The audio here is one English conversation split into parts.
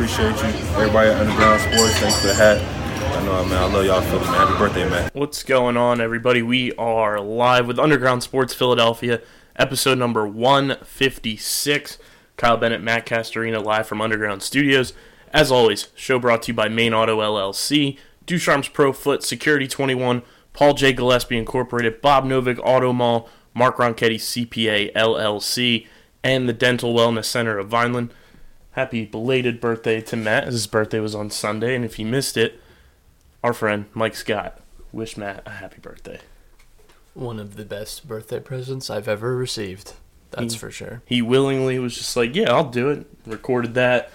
Appreciate you. Everybody at Underground Sports, thanks for the hat. I know, man. I love y'all, Philly, man. Happy birthday, man. What's going on, everybody? We are live with Underground Sports Philadelphia, episode number 156. Kyle Bennett, Matt Castorina, live from Underground Studios. As always, show brought to you by Main Auto LLC, Ducharme's Pro Foot, Security 21, Paul J. Gillespie Incorporated, Bob Novick Auto Mall, Mark Ronchetti CPA LLC, and the Dental Wellness Center of Vineland. Happy belated birthday to Matt. His birthday was on Sunday, and if you missed it, our friend Mike Scott wished Matt a happy birthday. One of the best birthday presents I've ever received. That's He- for sure. He willingly was just like, "Yeah, I'll do it." Recorded that.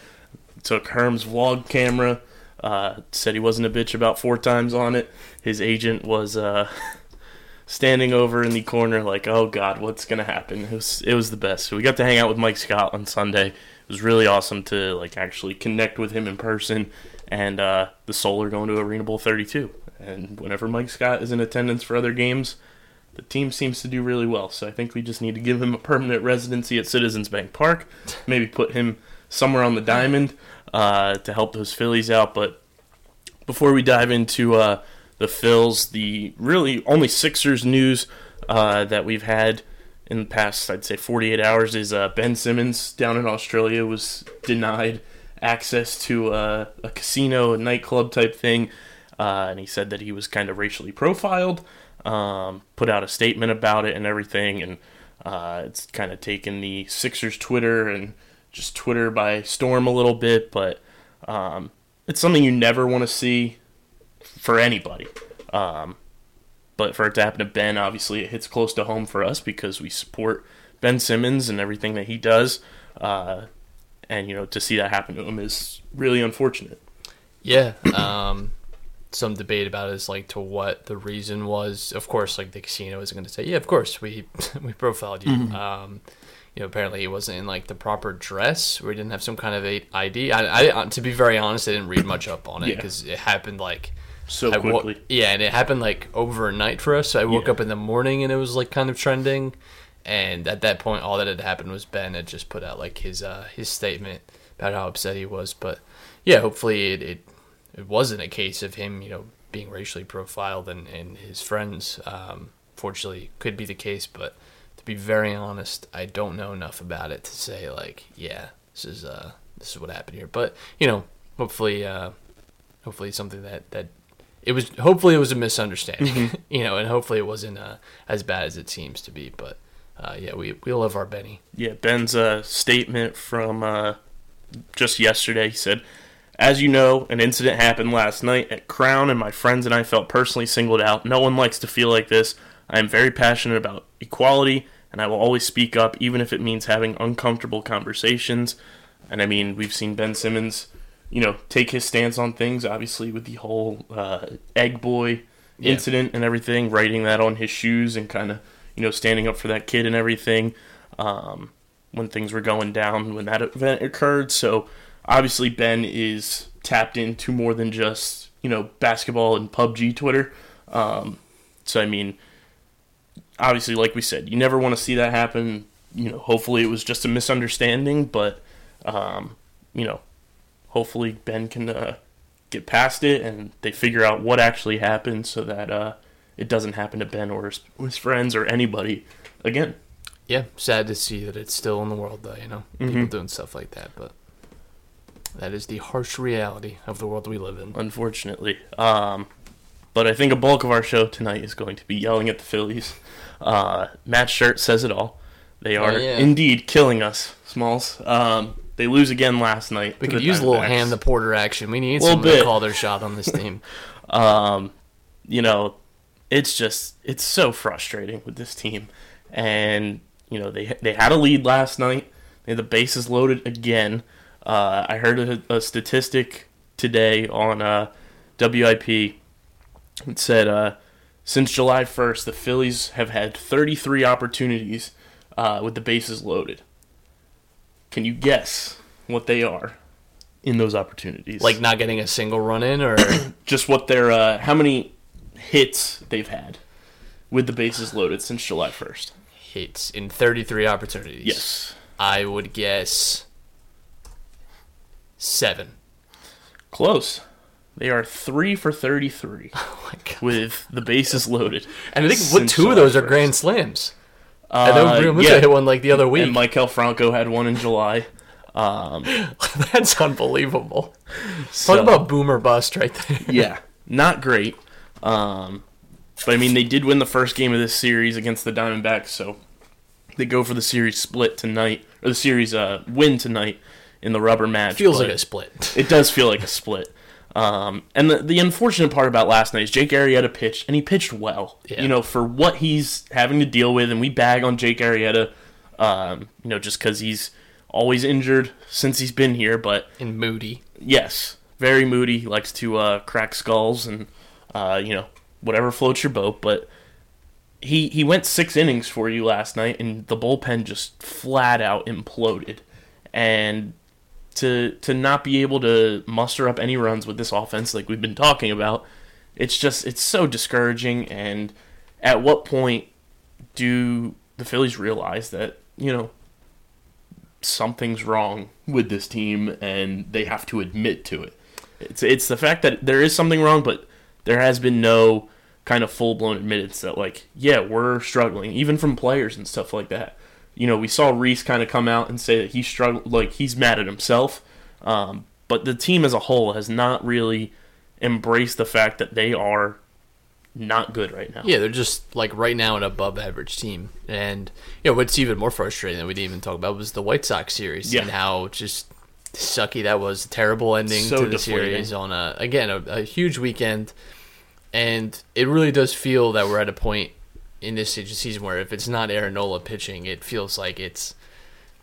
Took Herm's vlog camera. Uh, said he wasn't a bitch about four times on it. His agent was uh, standing over in the corner, like, "Oh God, what's gonna happen?" It was it was the best. So we got to hang out with Mike Scott on Sunday. It was really awesome to like actually connect with him in person. And uh, the Soul are going to Arena Bowl 32. And whenever Mike Scott is in attendance for other games, the team seems to do really well. So I think we just need to give him a permanent residency at Citizens Bank Park. Maybe put him somewhere on the diamond uh, to help those Phillies out. But before we dive into uh, the Phils, the really only Sixers news uh, that we've had in the past, I'd say 48 hours, is uh, Ben Simmons down in Australia was denied access to uh, a casino, a nightclub type thing. Uh, and he said that he was kind of racially profiled, um, put out a statement about it and everything. And uh, it's kind of taken the Sixers Twitter and just Twitter by storm a little bit. But um, it's something you never want to see for anybody. Um, but for it to happen to Ben, obviously it hits close to home for us because we support Ben Simmons and everything that he does. Uh, and you know, to see that happen to him is really unfortunate. Yeah. Um, some debate about is like to what the reason was. Of course, like the casino is going to say, yeah, of course we we profiled you. Um, you know, apparently he wasn't in like the proper dress, he didn't have some kind of a ID. I, I to be very honest, I didn't read much up on it Yeah. because it happened like So I wo- quickly. yeah, and it happened like overnight for us. So I woke Yeah. up in the morning and it was like kind of trending. And at that point, all that had happened was Ben had just put out like his uh, his statement about how upset he was. But yeah, hopefully it, it it wasn't a case of him, you know, being racially profiled and, and his friends. Um, fortunately, could be the case. But to be very honest, I don't know enough about it to say like, yeah, this is uh this is what happened here. But you know, hopefully, uh, hopefully something that that it was hopefully it was a misunderstanding you know and hopefully it wasn't uh, as bad as it seems to be but uh, yeah we, we love our benny Yeah, Ben's uh, statement from uh, just yesterday. He said, As you know, an incident happened last night at Crown, and my friends and I felt personally singled out. No one likes to feel like this. I am very passionate about equality, and I will always speak up, even if it means having uncomfortable conversations. And I mean, we've seen Ben Simmons, you know, take his stance on things, obviously, with the whole uh, Egg Boy Yeah. incident and everything, writing that on his shoes and kind of, you know, standing up for that kid and everything um, when things were going down when that event occurred. So obviously Ben is tapped into more than just you know basketball and PUBG Twitter. Um, so I mean, obviously, like we said, you never want to see that happen. You know, hopefully it was just a misunderstanding, but um, you know, hopefully Ben can uh, get past it and they figure out what actually happened so that uh, it doesn't happen to Ben or his, his friends or anybody again. yeah sad to see that it's still in the world though you know people doing stuff like that but that is the harsh reality of the world we live in unfortunately. Um, but I think a bulk of our show tonight is going to be yelling at the Phillies. Uh, Matt's shirt says it all. They are Oh, yeah. indeed killing us, Smalls. Um, they lose again last night. we could use a little hand the porter action we need someone bit. to call their shot on this team Um, you know, it's just it's so frustrating with this team, and you know they they had a lead last night. They had the bases loaded again. Uh, I heard a, a statistic today on uh, WIP. It said uh, since July 1st, the Phillies have had 33 opportunities uh, with the bases loaded. Can you guess what they are in those opportunities? like not getting a single run in or just what their uh, how many hits they've had with the bases loaded since July 1st. hits in 33 opportunities Yes. I would guess seven. Close. They are three for 33 Oh with the bases loaded. And I think what two of those are grand slams. I know Uh, Realmuto yeah. hit one like the other week. And Maikel Franco had one in July. Um, That's unbelievable. so- Talk about boomer bust right there. yeah, not great. Um, but I mean, they did win the first game of this series against the Diamondbacks, so they go for the series split tonight, or the series uh, win tonight in the rubber match. Feels like a split. It does feel like a split. Um, and the, the unfortunate part about last night is Jake Arrieta pitched, and he pitched well. Yeah. You know, for what he's having to deal with, and we bag on Jake Arrieta, um, you know, just because he's always injured since he's been here, but And moody. Yes, very moody. He likes to uh, crack skulls and uh, you know whatever floats your boat. But he he went six innings for you last night, and the bullpen just flat out imploded. And to to not be able to muster up any runs with this offense, like we've been talking about, it's just it's so discouraging. And at what point do the Phillies realize that you know something's wrong with this team and they have to admit to it. It's it's the fact that there is something wrong, but there has been no kind of full blown admittance that like, yeah, we're struggling, even from players and stuff like that. You know, we saw Rhys kind of come out and say that he's struggled, like he's mad at himself, um, but the team as a whole has not really embraced the fact that they are not good right now. Yeah, they're just like right now an above average team. And you know what's even more frustrating that we didn't even talk about was the White Sox series Yeah. and how just sucky that was. Terrible ending So to the deflating. series on a again a, a huge weekend. And it really does feel that we're at a point in this stage of season where if it's not Aaron Nola pitching, it feels like it's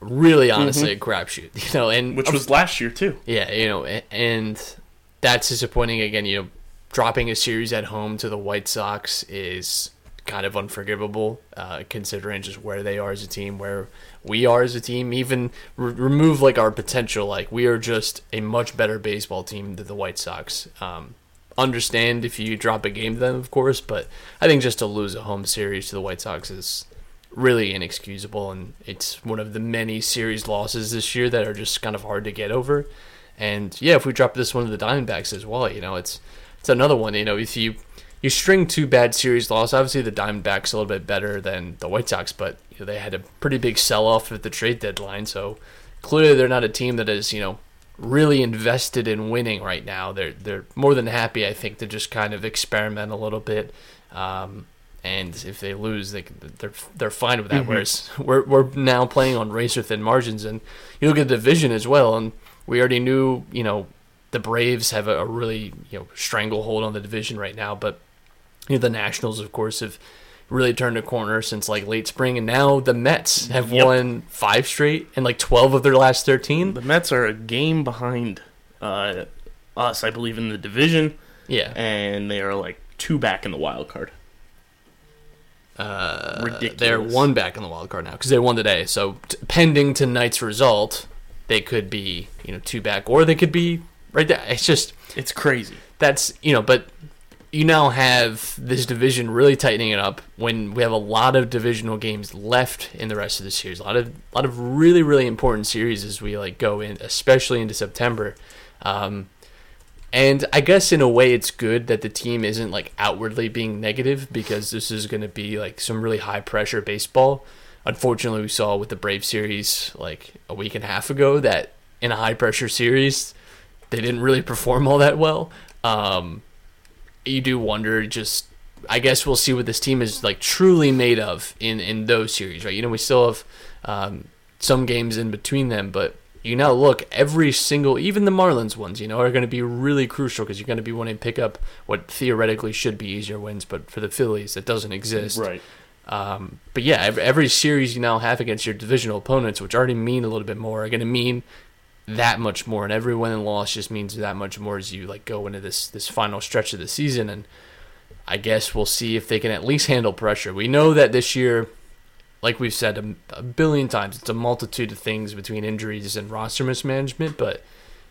really honestly a crapshoot. You know, and Mm-hmm. Which was last year too. yeah, you know, and that's disappointing. Again, you know, dropping a series at home to the White Sox is kind of unforgivable, uh, considering just where they are as a team, where we are as a team. Even re- remove like our potential, like we are just a much better baseball team than the White Sox. Um, understand if you drop a game to them, of course, but I think just to lose a home series to the White Sox is really inexcusable, and it's one of the many series losses this year that are just kind of hard to get over. And yeah, if we drop this one to the Diamondbacks as well, you know, it's it's another one. You know, if you you string two bad series losses, obviously the Diamondbacks a little bit better than the White Sox, but you know, they had a pretty big sell off at the trade deadline, so clearly they're not a team that is you know really invested in winning right now. They're they're more than happy, I think, to just kind of experiment a little bit. Um, and if they lose, they they're they're fine with that. Whereas we're we're now playing on razor thin margins, and you look at the division as well, and we already knew you know the Braves have a, a really you know stranglehold on the division right now, but you know, the Nationals, of course, have really turned a corner since like late spring, and now the Mets have Yep. won five straight and like twelve of their last thirteen. The Mets are a game behind uh, us, I believe, in the division, Yeah, and they are like two back in the wild card. uh, Ridiculous. they're one back in the wild card now because they won today. So t- pending tonight's result, they could be you know two back, or they could be right there. It's just It's crazy. that's you know, but you now have this division really tightening it up when we have a lot of divisional games left in the rest of the series. A lot of a lot of really really important series as we like go in, especially into September. Um, and I guess in a way it's good that the team isn't like outwardly being negative because this is going to be like some really high pressure baseball. Unfortunately, we saw with the Brave series like a week and a half ago that in a high pressure series they didn't really perform all that well. Um, you do wonder just I guess we'll see what this team is like truly made of in in those series, right? You know, we still have um, some games in between them, but you now look every single, even the Marlins ones, you know, are going to be really crucial because you're going to be wanting to pick up what theoretically should be easier wins, but for the Phillies, that doesn't exist. Right. Um, but yeah, every, every series you now have against your divisional opponents, which already mean a little bit more, are going to mean that much more, and every win and loss just means that much more as you like go into this this final stretch of the season. And I guess we'll see if they can at least handle pressure. We know that this year, like we've said a, a billion times, it's a multitude of things between injuries and roster mismanagement. But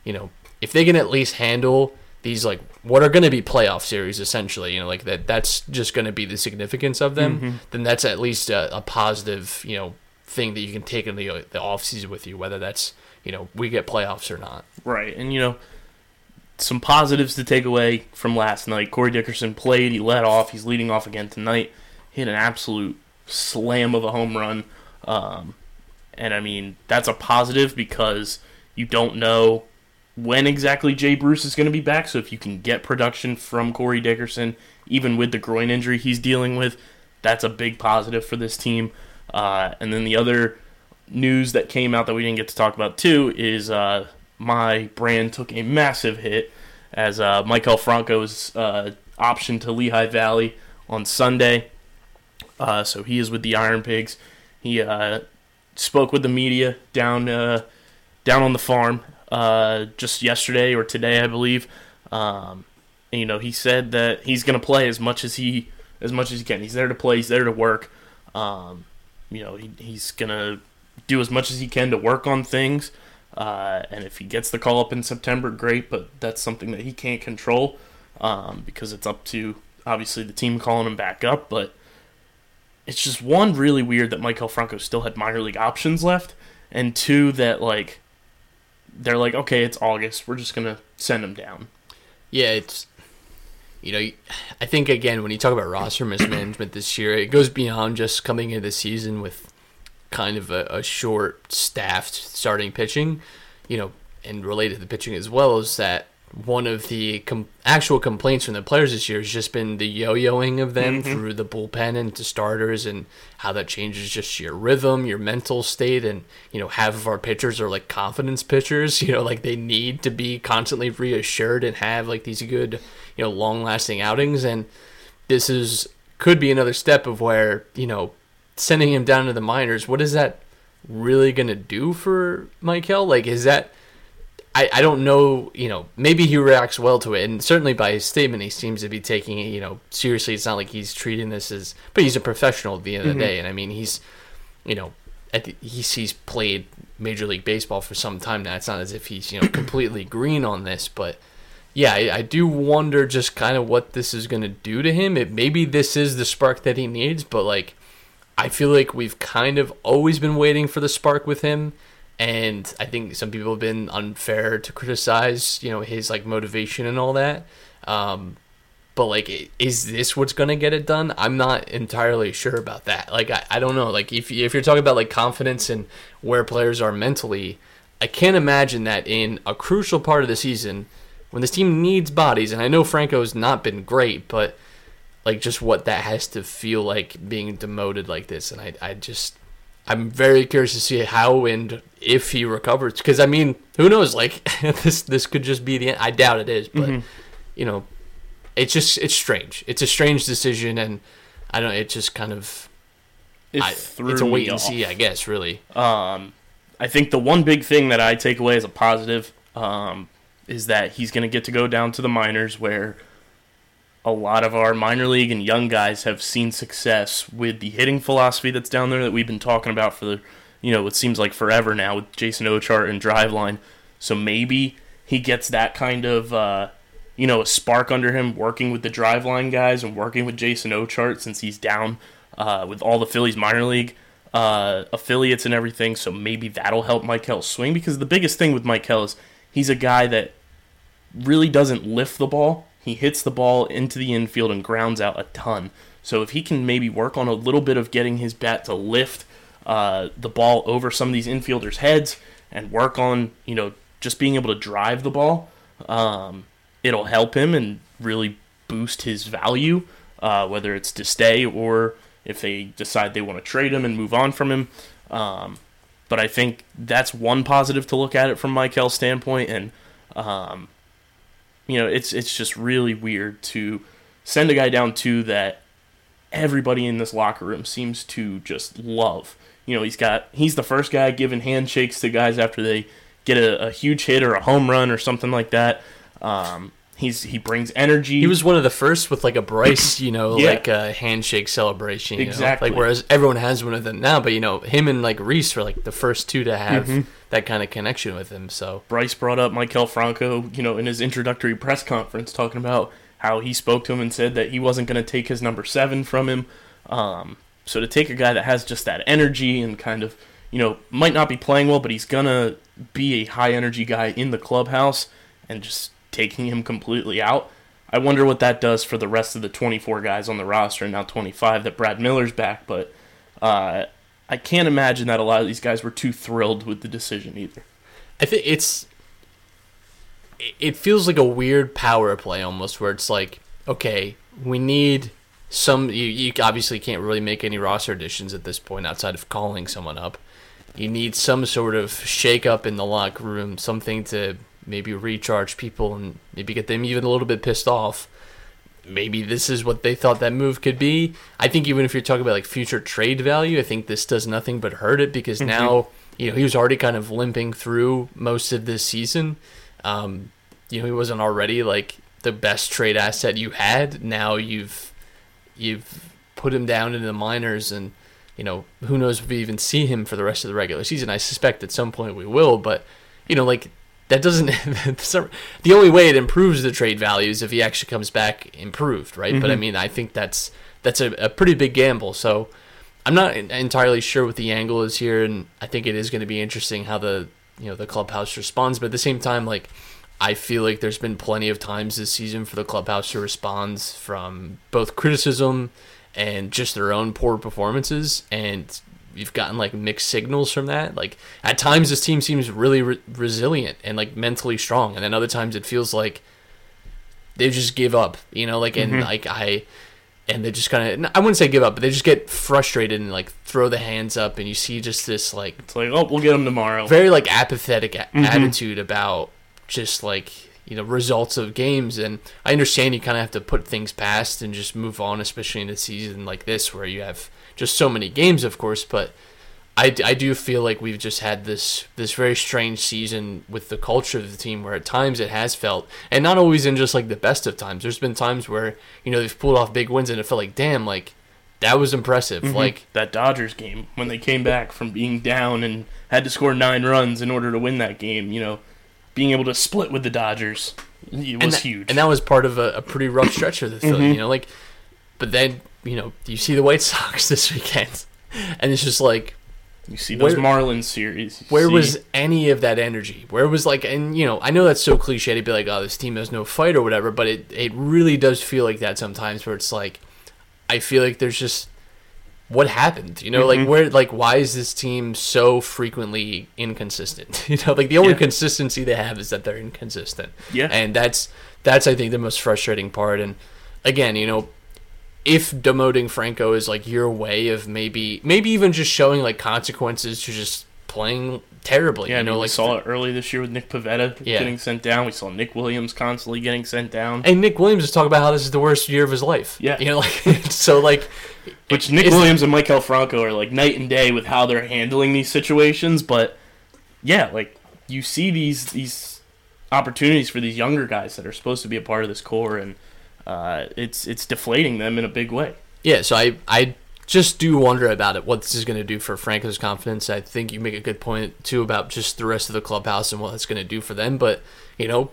you know, if they can at least handle these like what are going to be playoff series essentially, you know, like that that's just going to be the significance of them. Mm-hmm. Then that's at least a, a positive, you know, thing that you can take in the the off season with you, whether that's you know we get playoffs or not. Right, and you know, some positives to take away from last night. Corey Dickerson played. He led off. He's leading off again tonight. Hit an absolute slam of a home run. Um, and I mean, that's a positive because you don't know when exactly Jay Bruce is going to be back. So if you can get production from Corey Dickerson, even with the groin injury he's dealing with, that's a big positive for this team. Uh, and then the other news that came out that we didn't get to talk about too is uh, my brand took a massive hit as uh, Maikel Franco's uh, option to Lehigh Valley on Sunday. Uh, so he is with the Iron Pigs. He uh, spoke with the media down uh, down on the farm uh, just yesterday or today, I believe. Um, and, you know, he said that he's going to play as much as he as much as he can. He's there to play. He's there to work. Um, you know, he, he's going to do as much as he can to work on things. Uh, and if he gets the call up in September, great. But that's something that he can't control um, because it's up to obviously the team calling him back up. But it's just one really weird that Maikel Franco still had minor league options left, and two that like they're like, okay, it's August, we're just gonna send him down. Yeah, it's you know, I think again when you talk about roster mismanagement this year, it goes beyond just coming into the season with kind of a, a short staffed starting pitching, you know, and related to the pitching as well is that one of the com- actual complaints from the players this year has just been the yo-yoing of them mm-hmm. through the bullpen into starters and how that changes just your rhythm, your mental state, and you know half of our pitchers are like confidence pitchers. You know, like they need to be constantly reassured and have like these good, you know, long-lasting outings. And this is could be another step of where you know sending him down to the minors. What is that really going to do for Maikel? Like, is that I, I don't know, you know, maybe he reacts well to it, and certainly by his statement, he seems to be taking it, you know, seriously. It's not like he's treating this as, but he's a professional at the end of the mm-hmm. day, and I mean, he's, you know, the, he's he's played Major League Baseball for some time now. It's not as if he's you know completely green on this, but yeah, I, I do wonder just kind of what this is going to do to him. It maybe this is the spark that he needs, but like, I feel like we've kind of always been waiting for the spark with him and I think some people have been unfair to criticize, you know, his like motivation and all that. Um, but like, is this what's gonna get it done? I'm not entirely sure about that. Like, I, I don't know. Like, if if you're talking about like confidence and where players are mentally, I can't imagine that in a crucial part of the season when this team needs bodies. And I know Franco's not been great, but like just what that has to feel like being demoted like this, and I I just I'm very curious to see how and if he recovers. Because I mean, who knows? Like this, this could just be the. End. I doubt it is, but mm-hmm. you know, it's just it's strange. It's a strange decision, and I don't. It just kind of. It I, it's a wait and off. see, I guess. Really. Um, I think the one big thing that I take away as a positive, um, is that he's going to get to go down to the minors where a lot of our minor league and young guys have seen success with the hitting philosophy that's down there that we've been talking about for the, you know, it seems like forever now with Jason Ochart and Driveline. So maybe he gets that kind of, uh, you know, a spark under him working with the Driveline guys and working with Jason Ochart since he's down uh, with all the Phillies minor league uh, affiliates and everything. So maybe that'll help Maikel swing because the biggest thing with Maikel is he's a guy that really doesn't lift the ball he hits the ball into the infield and grounds out a ton. So if he can maybe work on a little bit of getting his bat to lift uh, the ball over some of these infielders' heads and work on, you know, just being able to drive the ball, um, it'll help him and really boost his value, uh, whether it's to stay or if they decide they want to trade him and move on from him. Um, but I think that's one positive to look at it from Maikel's standpoint, and um, you know, it's it's just really weird to send a guy down to that everybody in this locker room seems to just love. You know, he's got he's the first guy giving handshakes to guys after they get a, a huge hit or a home run or something like that. Um, He's he brings energy. He was one of the first with like a Bryce, you know, yeah. like a handshake celebration. exactly. Know? Like whereas everyone has one of them now, but you know, him and like Rhys were like the first two to have mm-hmm. that kind of connection with him. So Bryce brought up Maikel Franco, you know, in his introductory press conference, talking about how he spoke to him and said that he wasn't going to take his number seven from him. Um, so to take a guy that has just that energy and kind of, you know, might not be playing well, but he's gonna be a high energy guy in the clubhouse, and just taking him completely out. I wonder what that does for the rest of the 24 guys on the roster, and now 25 that Brad Miller's back. But uh, I can't imagine that a lot of these guys were too thrilled with the decision either. I think it's it feels like a weird power play almost where it's like okay we need some you, you obviously can't really make any roster additions at this point outside of calling someone up you need some sort of shake up in the locker room something to maybe recharge people and maybe get them even a little bit pissed off maybe this is what they thought that move could be i think even if you're talking about like future trade value i think this does nothing but hurt it because Mm-hmm. now you know he was already kind of limping through most of this season um, you know he wasn't already like the best trade asset you had. Now you've you've put him down into the minors, and you know who knows if we even see him for the rest of the regular season. I suspect at some point we will, but you know like that doesn't. the only way it improves the trade value is if he actually comes back improved, right? But I mm-hmm. mean I think that's that's a, a pretty big gamble. So. I'm not entirely sure what the angle is here, and I think it is going to be interesting how the you know the clubhouse responds. But at the same time, like I feel like there's been plenty of times this season for the clubhouse to respond from both criticism and just their own poor performances, and you've gotten like mixed signals from that. Like at times this team seems really re- resilient and like mentally strong, and then other times it feels like they just give up. You know, like and mm-hmm. like I and they just kind of I wouldn't say give up, but they just get frustrated and like throw the hands up, and you see just this like It's like, oh, we'll get them tomorrow. very like apathetic a- mm-hmm. attitude about just like you know results of games and i understand you kind of have to put things past and just move on especially in a season like this where you have just so many games of course but I, I do feel like we've just had this this very strange season with the culture of the team where at times it has felt and not always in just like the best of times there's been times where you know they've pulled off big wins and it felt like damn like that was impressive like that Dodgers game when they came back from being down and had to score nine runs in order to win that game. You know, being able to split with the Dodgers it was and that, huge. And that was part of a, a pretty rough stretch of the Philly, Mm-hmm. you know, like but then, you know, you see the White Sox this weekend and it's just like you see those where- Marlins series. where see- was any of that energy? Where was like and you know, I know that's so cliche to be like, oh, this team has no fight or whatever, but it it really does feel like that sometimes where it's like I feel like there's just what happened? You know, Mm-hmm. like where like why is this team so frequently inconsistent? You know, like the only Yeah. consistency they have is that they're inconsistent. Yeah. And that's that's I think the most frustrating part and again, you know, if demoting Franco is like your way of maybe maybe even just showing like consequences to just playing terribly, Yeah, you I know, mean, we like saw it early this year with Nick Pivetta Yeah. getting sent down. We saw Nick Williams constantly getting sent down. and Nick Williams is talking about how this is the worst year of his life. Yeah. You know, like so like Which Nick Williams and Maikel Franco are like night and day with how they're handling these situations. But yeah, like you see these these opportunities for these younger guys that are supposed to be a part of this core, and uh, it's it's deflating them in a big way. Yeah, so I I just do wonder about it, what this is going to do for Franco's confidence. I think you make a good point too about just the rest of the clubhouse and what it's going to do for them. But you know,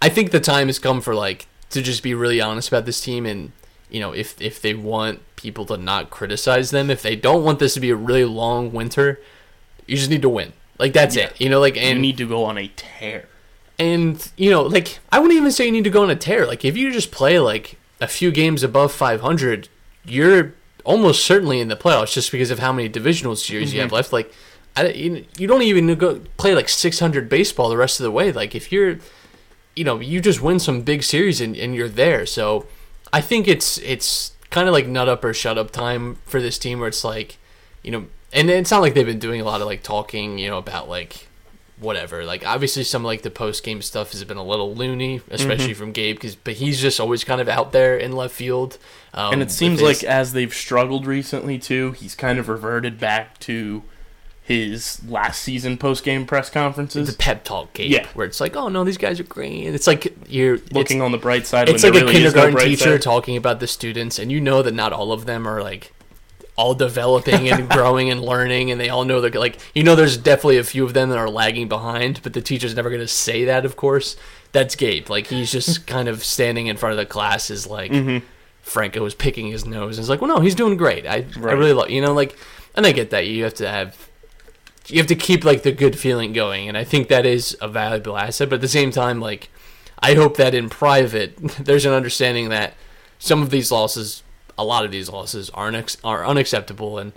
I think the time has come for like to just be really honest about this team and you know if if they want people to not criticize them, if they don't want this to be a really long winter, you just need to win. Like that's Yeah. it. You know, like and You and need to go on a tear. And you know, like I wouldn't even say you need to go on a tear. Like if you just play like a few games above 500, you're almost certainly in the playoffs just because of how many divisional series you have mm-hmm. left. Like I, you, you don't even go play like 600 baseball the rest of the way. Like if you're, you know, you just win some big series and, and you're there. So I think it's it's kind of like nut up or shut up time for this team where it's like, you know, and it's not like they've been doing a lot of like talking, you know, about like whatever. Like obviously some like the post game stuff has been a little loony, especially Mm-hmm. from Gabe, because but he's just always kind of out there in left field. Um, And it seems his- like as they've struggled recently too, he's kind of reverted back to his last season post game press conferences, the pep talk Gabe, Yeah. where it's like, oh no, these guys are great. And it's like you're Looking on the bright side. it's when like a really is no kindergarten teacher side. talking about the students, and you know that not all of them are like all developing and growing and learning, and they all know that like you know there's definitely a few of them that are lagging behind, but the teacher's never going to say that. Of course, that's Gabe. Like he's just kind of standing in front of the class, is like. Mm-hmm. Franco is picking his nose and it's like, well, no, he's doing great. I, I really love, you know, like, and I get that you have to have you have to keep like the good feeling going, and I think that is a valuable asset. But at the same time, like I hope that in private, there's an understanding that some of these losses, a lot of these losses, are unex- are unacceptable, and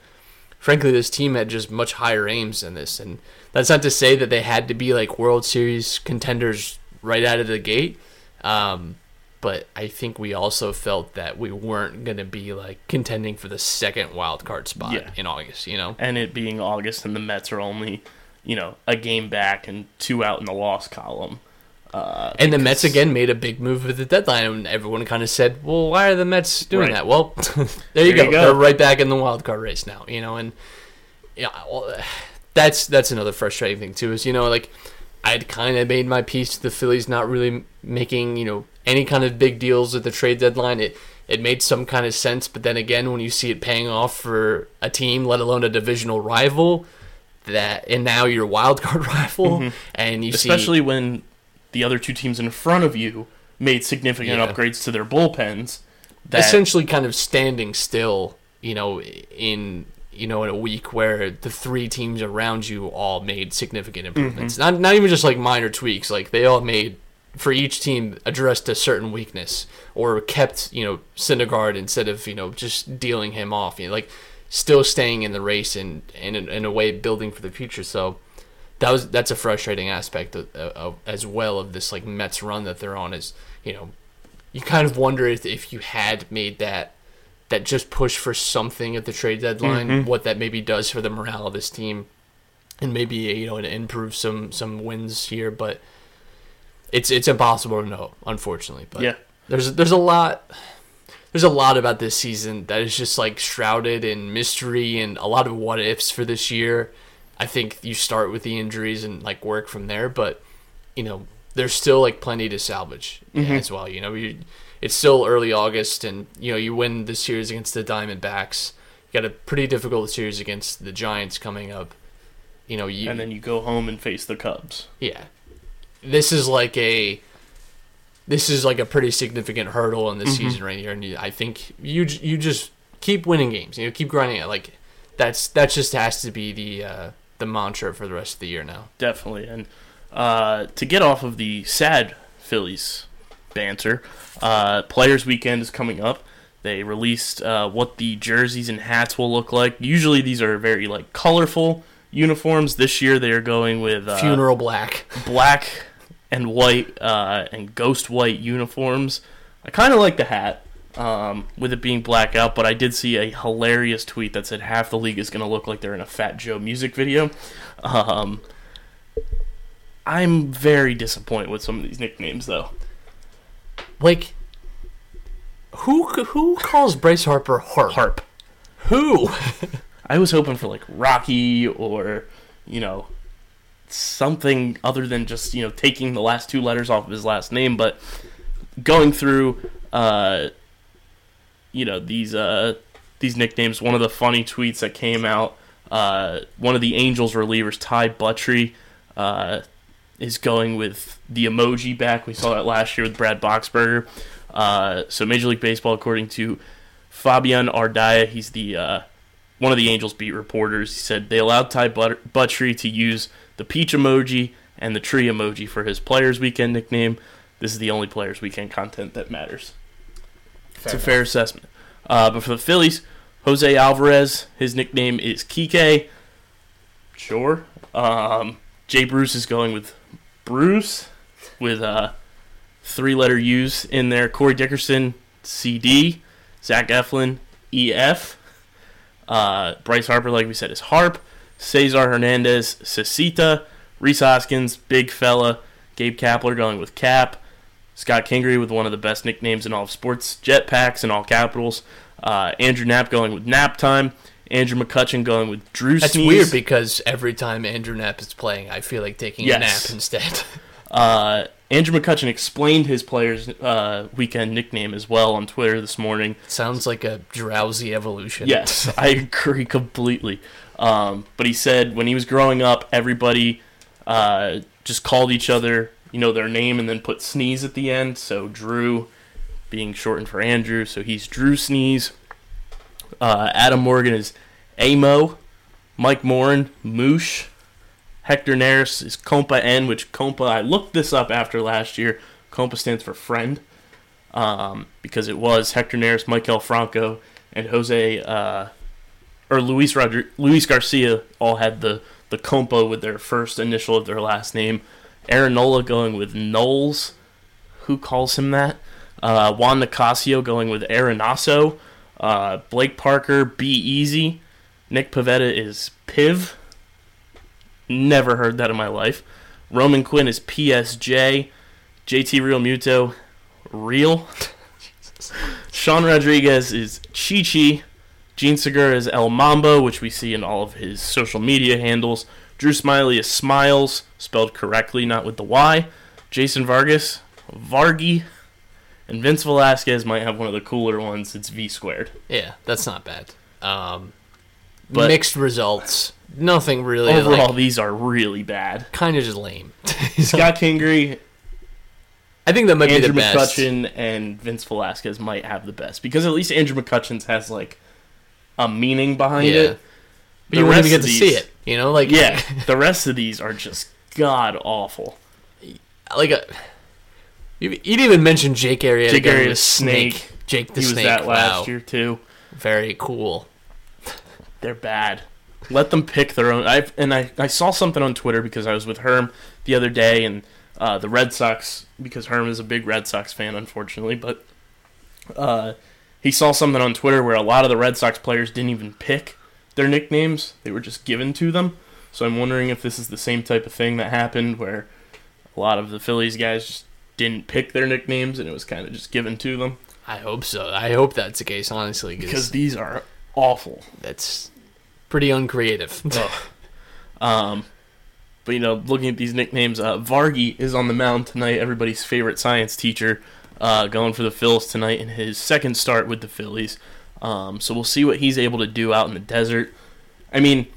frankly, this team had just much higher aims than this. And that's not to say that they had to be like World Series contenders right out of the gate. Um, but I think we also felt that we weren't going to be like contending for the second wild card spot Yeah. in August, you know? and it being August and the Mets are only, you know, a game back and two out in the loss column. Uh, And the Mets again made a big move at the deadline, and everyone kind of said, "Well, why are the Mets doing Right. that?" Well, there you, There go. you go. They're right back in the wild card race now, you know. And yeah, well, that's that's another frustrating thing too. Is you know, like I'd kind of made my peace. To the Phillies not really making you know any kind of big deals at the trade deadline. It it made some kind of sense, but then again, when you see it paying off for a team, let alone a divisional rival, that and now your wild card rival, and you see Mm-hmm. especially when the other two teams in front of you made significant Yeah. upgrades to their bullpens. That, essentially kind of standing still, you know, in you know in a week where the three teams around you all made significant improvements. Mm-hmm. Not not even just like minor tweaks, like they all made for each team addressed a certain weakness or kept you know Syndergaard instead of you know just dealing him off. You know, like still staying in the race and and in, in a way building for the future. So that was that's a frustrating aspect of, of, as well of this like Mets run that they're on is you know you kind of wonder if, if you had made that that just push for something at the trade deadline, mm-hmm. what that maybe does for the morale of this team, and maybe you know to improve some some wins here. But it's it's impossible to know, unfortunately. But Yeah. there's there's a lot there's a lot about this season that is just like shrouded in mystery and a lot of what ifs for this year. I think you start with the injuries and like work from there, but you know there's still like plenty to salvage as well. You know, you, it's still early August, and you know you win the series against the Diamondbacks. You got a pretty difficult series against the Giants coming up. You know, you and then you go home and face the Cubs. yeah. This is like a this is like a pretty significant hurdle in this season right here and you, I think you you just keep winning games. You know, keep grinding it like that's that just has to be the uh the mantra for the rest of the year now. Definitely. And uh, to get off of the sad Phillies banter, uh, Players Weekend is coming up. They released uh, what the jerseys and hats will look like. Usually these are very like colorful uniforms. This year they are going with uh, Funeral black. black and white uh, and ghost white uniforms. I kind of like the hat um, with it being black out, but I did see a hilarious tweet that said half the league is going to look like they're in a Fat Joe music video. Um, I'm very disappointed with some of these nicknames, though. Like who who calls Bryce Harper Harp? Harp. Who? I was hoping for like Rocky or, you know, something other than just, you know, taking the last two letters off of his last name, but going through uh you know, these uh these nicknames, one of the funny tweets that came out, uh one of the Angels relievers, Ty Buttrey, uh is going with the emoji back. We saw that last year with Brad Boxberger. Uh, so Major League Baseball, according to Fabian Ardaya, he's the uh, one of the Angels beat reporters. He said they allowed Ty But- Buttrey to use the peach emoji and the tree emoji for his Players Weekend nickname. This is the only Players Weekend content that matters. It's a fair assessment. Uh, but for the Phillies, Jose Alvarez, his nickname is Kike. Sure. Um, Jay Bruce is going with Bruce with uh, three letter U's in there. Corey Dickerson, CD. Zach Eflin, EF. Uh, Bryce Harper, like we said, is Harp. Cesar Hernandez, Cecita. Rhys Hoskins, Big Fella. Gabe Kapler going with Cap. Scott Kingery with one of the best nicknames in all of sports, Jetpacks in all capitals. Uh, Andrew Knapp going with Nap Time. Andrew McCutchen going with Drew That's Sneeze. weird because every time Andrew Knapp is playing, I feel like taking a nap instead. Uh, Andrew McCutchen explained his player's uh, weekend nickname as well on Twitter this morning. Sounds like a drowsy evolution. Yes, I agree completely. Um, but he said when he was growing up, everybody uh, just called each other, you know, their name and then put sneeze at the end. So Drew being shortened for Andrew, so he's Drew Sneeze. Uh, Adam Morgan is Amo. Mike Morin, Moosh. Hector Neris is Compa N, which Compa, I looked this up after last year. Compa stands for friend um, because it was Hector Neris, Maikel Franco, and Jose uh, or Luis Rodri- Luis Garcia all had the the Compa with their first initial of their last name. Aaron Nola going with Knowles. Who calls him that? Uh, Juan Nicasio going with Arenaso. Uh, Blake Parker, Be Easy. Nick Pivetta is Piv. Never heard that in my life. Roman Quinn is PSJ. JT Realmuto, Real. Sean Rodriguez is Chi Chi. Jean Segura is El Mambo, which we see in all of his social media handles. Drew Smyly is Smiles, spelled correctly, not with the Y. Jason Vargas, Vargy. And Vince Velasquez might have one of the cooler ones. It's V squared. Yeah, that's not bad. Um, But- mixed results. Nothing really. Overall, like, these are really bad. kind of just lame. Scott Kingery, I think that might Andrew be the best. Andrew McCutchen, and Vince Velasquez might have the best because at least Andrew McCutchen's has like a meaning behind Yeah. it. But you wouldn't even get to see it. You know, like Yeah, the rest of these are just god awful. like a. You, you'd even mention Jake Arrieta. Jake Arrieta's with Snake. Jake the he was Snake. that last wow. year too. Very cool. They're bad. Let them pick their own. I and I, I saw something on Twitter because I was with Herm the other day and uh, the Red Sox because Herm is a big Red Sox fan, unfortunately. But uh, he saw something on Twitter where a lot of the Red Sox players didn't even pick their nicknames; they were just given to them. So I'm wondering if this is the same type of thing that happened where a lot of the Phillies guys just didn't pick their nicknames and it was kind of just given to them I hope so. I hope that's the case, honestly, because these are awful. that's pretty uncreative. Um, but you know, looking at these nicknames, uh, Vargy is on the mound tonight. Everybody's favorite science teacher, uh, going for the Phillies tonight in his second start with the Phillies. Um, so we'll see what he's able to do out in the desert. I mean,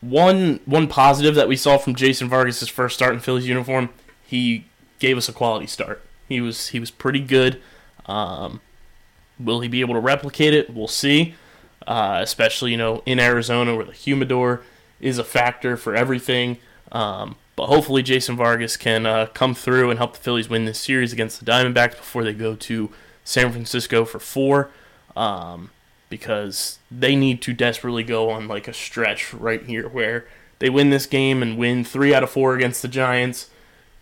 one one positive that we saw from Jason Vargas' first start in Phillies uniform, he gave us a quality start. He was he was pretty good. Um, will he be able to replicate it? We'll see. Uh, especially you know in Arizona where the humidor is a factor for everything. Um, but hopefully Jason Vargas can uh, come through and help the Phillies win this series against the Diamondbacks before they go to San Francisco for four. Um, because they need to desperately go on like a stretch right here where they win this game and win three out of four against the Giants,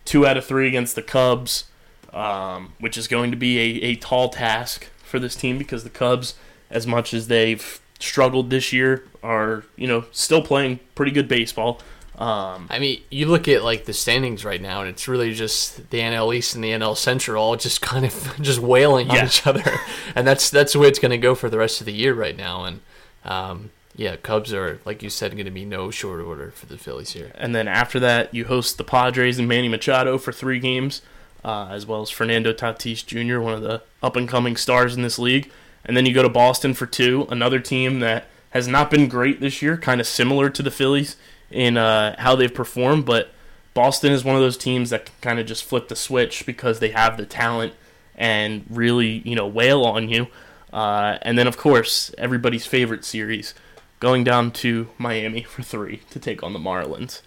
two out of three against the Cubs, um, which is going to be a, a tall task for this team because the Cubs, as much as they've struggled this year, are you know still playing pretty good baseball. Um, I mean, you look at like the standings right now, and it's really just the NL East and the NL Central all just kind of just wailing on Yeah. each other, and that's that's the way it's going to go for the rest of the year right now. And um, yeah, Cubs are like you said going to be no short order for the Phillies here. And then after that, you host the Padres and Manny Machado for three games, uh, as well as Fernando Tatis Jr., one of the up and coming stars in this league. And then you go to Boston for two, another team that has not been great this year, kind of similar to the Phillies in uh, how they've performed. But Boston is one of those teams that can kind of just flip the switch because they have the talent and really, you know, wail on you. Uh, and then, of course, everybody's favorite series, going down to Miami for three to take on the Marlins,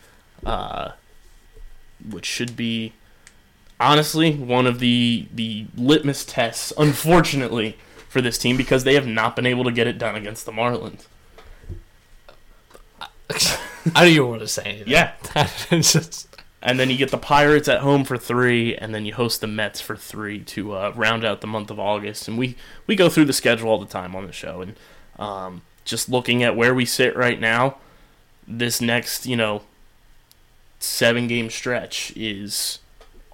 uh, which should be honestly one of the the litmus tests, unfortunately, for this team because they have not been able to get it done against the Marlins. I don't even want to say anything. Yeah, it's just and then you get the Pirates at home for three, and then you host the Mets for three to uh, round out the month of August. And we we go through the schedule all the time on the show, and um, just looking at where we sit right now, this next you know seven game stretch is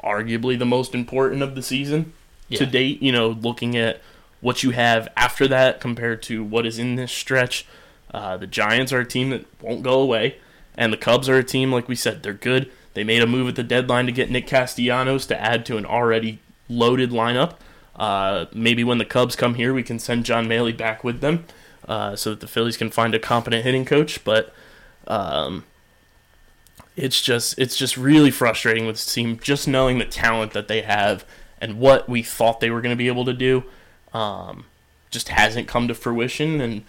arguably the most important of the season to date. You know, looking at what you have after that compared to what is in this stretch. Uh, the Giants are a team that won't go away, and the Cubs are a team, like we said, they're good. They made a move at the deadline to get Nick Castellanos to add to an already loaded lineup. Uh, maybe when the Cubs come here, we can send John Mallee back with them uh, so that the Phillies can find a competent hitting coach. But um, it's just it's just really frustrating with this team, just knowing the talent that they have and what we thought they were going to be able to do. Um, just hasn't come to fruition, and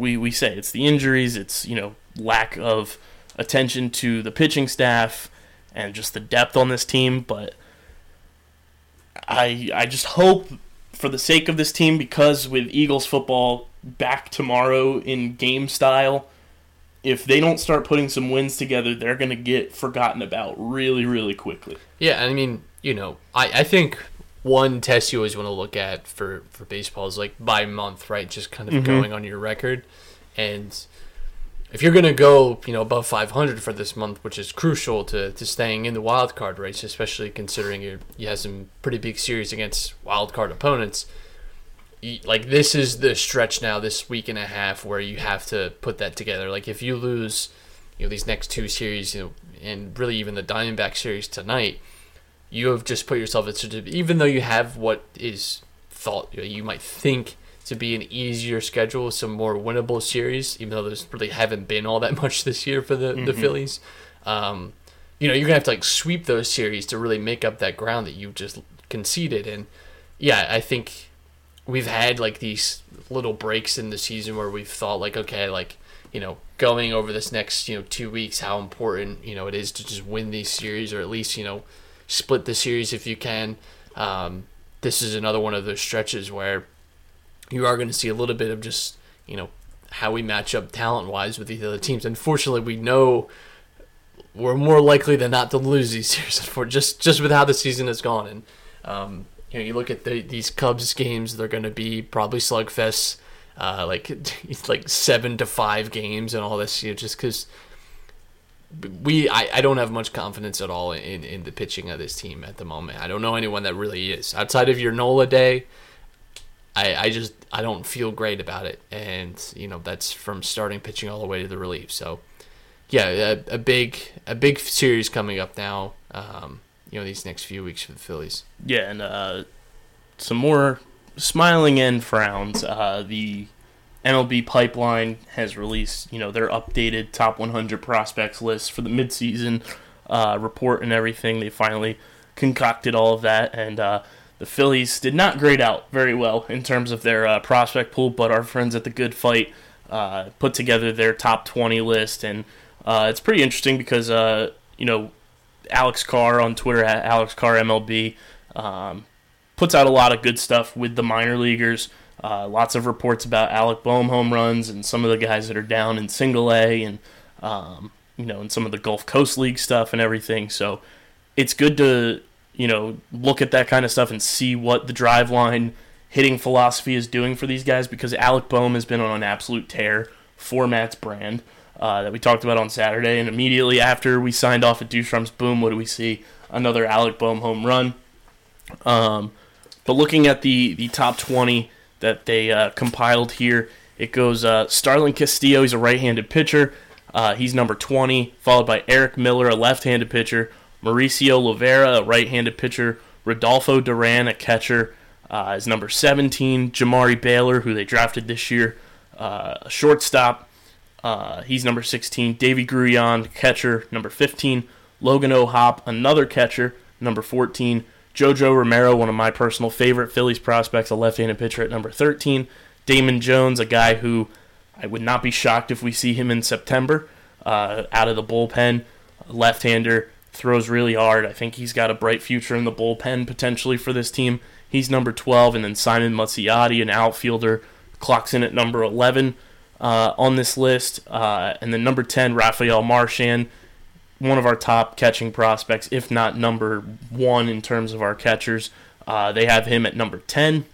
we we say it's the injuries, it's you know lack of attention to the pitching staff and just the depth on this team. But I I just hope for the sake of this team because with Eagles football back tomorrow in game style, if they don't start putting some wins together, they're going to get forgotten about really, really quickly. Yeah, I mean, you know, I, I think one test you always want to look at for, for baseball is like by month, right? Just kind of Mhm. going on your record. And if you're going to go, you know, above 500 for this month, which is crucial to, to staying in the wild card race, especially considering you you have some pretty big series against wild card opponents. You, like this is the stretch now, this week and a half, where you have to put that together. Like if you lose, you know, these next two series, you know, and really even the Diamondback series tonight, you have just put yourself in such a, even though you have what is thought you, might think to be an easier schedule, some more winnable series, even though there's really haven't been all that much this year for the, the Phillies. Um, you know, you're gonna have to like sweep those series to really make up that ground that you've just conceded. And yeah, I think we've had like these little breaks in the season where we've thought like, okay, like you know, going over this next you know two weeks, how important you know it is to just win these series or at least you know split the series if you can. Um, this is another one of those stretches where you are going to see a little bit of just you know how we match up talent wise with these other teams. Unfortunately, we know we're more likely than not to lose these series for just just with how the season has gone. And um, you know, you look at the, these Cubs games; they're going to be probably slugfests, uh, like like seven to five games and all this. You know, just because we I, I don't have much confidence at all in, in the pitching of this team at the moment. I don't know anyone that really is outside of your Nola day. I, I just I don't feel great about it, and you know that's from starting pitching all the way to the relief. So, yeah, a, a big a big series coming up now. Um, you know these next few weeks for the Phillies. Yeah, and uh, some more smiling and frowns. Uh, the MLB Pipeline has released, you know, their updated top 100 prospects list for the midseason uh, report and everything. They finally concocted all of that, and uh, the Phillies did not grade out very well in terms of their uh, prospect pool. But our friends at the Good Phight uh, put together their top 20 list, and uh, it's pretty interesting because, uh, you know, Alex Carr on Twitter at Alex Carr MLB um, puts out a lot of good stuff with the minor leaguers. Uh, lots of reports about Alec Bohm home runs and some of the guys that are down in single A and um, you know and some of the Gulf Coast League stuff and everything. So it's good to you know look at that kind of stuff and see what the Driveline hitting philosophy is doing for these guys because Alec Bohm has been on an absolute tear for Matt's brand uh, that we talked about on Saturday. And immediately after we signed off at Ducharme's, boom, what do we see? Another Alec Bohm home run. Um, but looking at the, the top 20 that they uh, compiled here, it goes uh, Starlyn Castillo, he's a right handed pitcher. Uh, he's number 20, followed by Erik Miller, a left handed pitcher. Mauricio Lovera, a right handed pitcher. Rodolfo Duran, a catcher, uh, is number 17. Jamari Baylor, who they drafted this year, uh, a shortstop. Uh, he's number 16. Deivy Grullon, catcher, number 15. Logan O'Hoppe, another catcher, number 14. Jojo Romero, one of my personal favorite Phillies prospects, a left-handed pitcher at number 13. Damon Jones, a guy who I would not be shocked if we see him in September uh, out of the bullpen. Left-hander, throws really hard. I think he's got a bright future in the bullpen potentially for this team. He's number 12, and then Simon Muzziotti, an outfielder, clocks in at number 11 uh, on this list. Uh, and then number 10, Rafael Marchand, one of our top catching prospects, if not number one in terms of our catchers. Uh, they have him at number 10.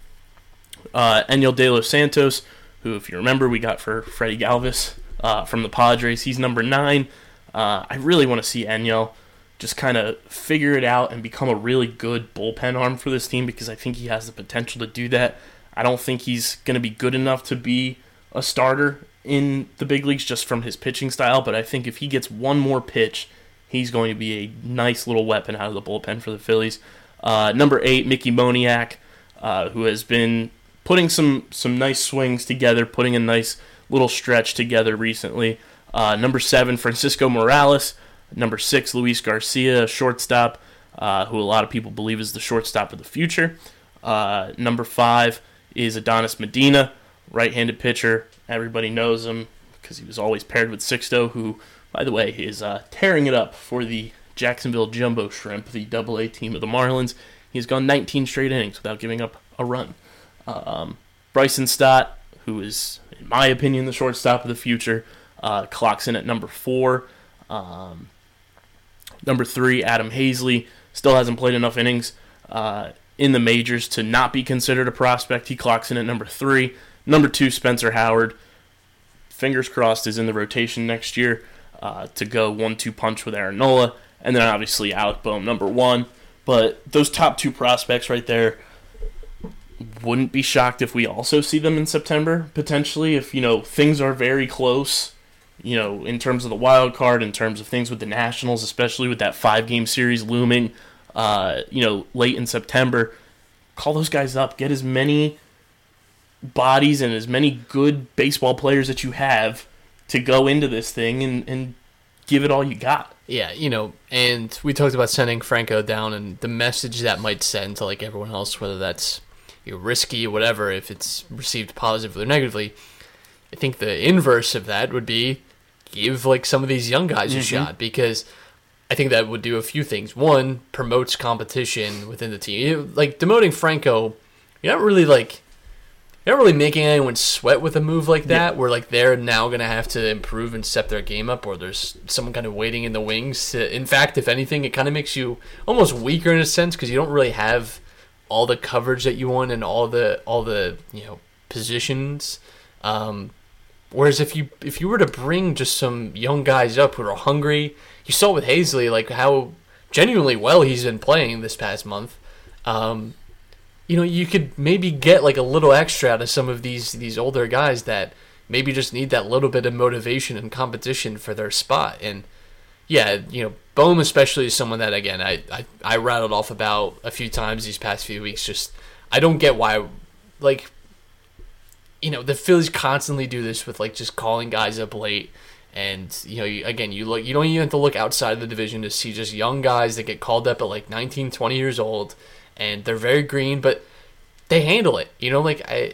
Uh, De Los Santos, who, if you remember, we got for Freddie Galvis uh, from the Padres. He's number 9. Uh, I really want to see Enyel just kind of figure it out and become a really good bullpen arm for this team because I think he has the potential to do that. I don't think he's going to be good enough to be a starter in the big leagues just from his pitching style, but I think if he gets one more pitch, he's going to be a nice little weapon out of the bullpen for the Phillies. Uh, number eight, Mickey Moniak, uh, who has been putting some some nice swings together, putting a nice little stretch together recently. Uh, number seven, Francisco Morales. Number six, Luis Garcia, shortstop, uh, who a lot of people believe is the shortstop of the future. Uh, number five is Adonis Medina, right-handed pitcher. Everybody knows him because he was always paired with Sixto, who by the way, is uh, tearing it up for the Jacksonville Jumbo Shrimp, the Double A team of the Marlins. He's gone 19 straight innings without giving up a run. Um, Bryson Stott, who is, in my opinion, the shortstop of the future, uh, clocks in at number four. Um, number three, Adam Haseley, still hasn't played enough innings uh, in the majors to not be considered a prospect. He clocks in at number three. Number two, Spencer Howard. Fingers crossed is in the rotation next year uh, to go one-two punch with Aaron Nola, and then obviously Alec Bohm, number one. But those top two prospects right there, wouldn't be shocked if we also see them in September potentially. If you know things are very close, you know in terms of the wild card, in terms of things with the Nationals, especially with that five-game series looming, uh, you know late in September. Call those guys up. Get as many bodies and as many good baseball players that you have to go into this thing and, and give it all you got. Yeah, you know, and we talked about sending Franco down and the message that might send to like everyone else, whether that's you know, risky or whatever, if it's received positively or negatively. I think the inverse of that would be give like some of these young guys a mm-hmm. shot because I think that would do a few things. One, promotes competition within the team. Like demoting Franco, you're not really like you're not really making anyone sweat with a move like that, where like they're now gonna have to improve and step their game up, or there's someone kind of waiting in the wings. To, in fact, if anything, it kind of makes you almost weaker in a sense because you don't really have all the coverage that you want and all the all the you know positions. Um, whereas if you if you were to bring just some young guys up who are hungry, you saw with Haseley like how genuinely well he's been playing this past month. Um, you know, you could maybe get like a little extra out of some of these these older guys that maybe just need that little bit of motivation and competition for their spot. And yeah, you know, Bohm especially is someone that again I, I, I rattled off about a few times these past few weeks. Just I don't get why like you know, the Phillies constantly do this with like just calling guys up late. And you know, you, again, you look. You don't even have to look outside of the division to see just young guys that get called up at like 19, 20 years old, and they're very green, but they handle it. You know, like I,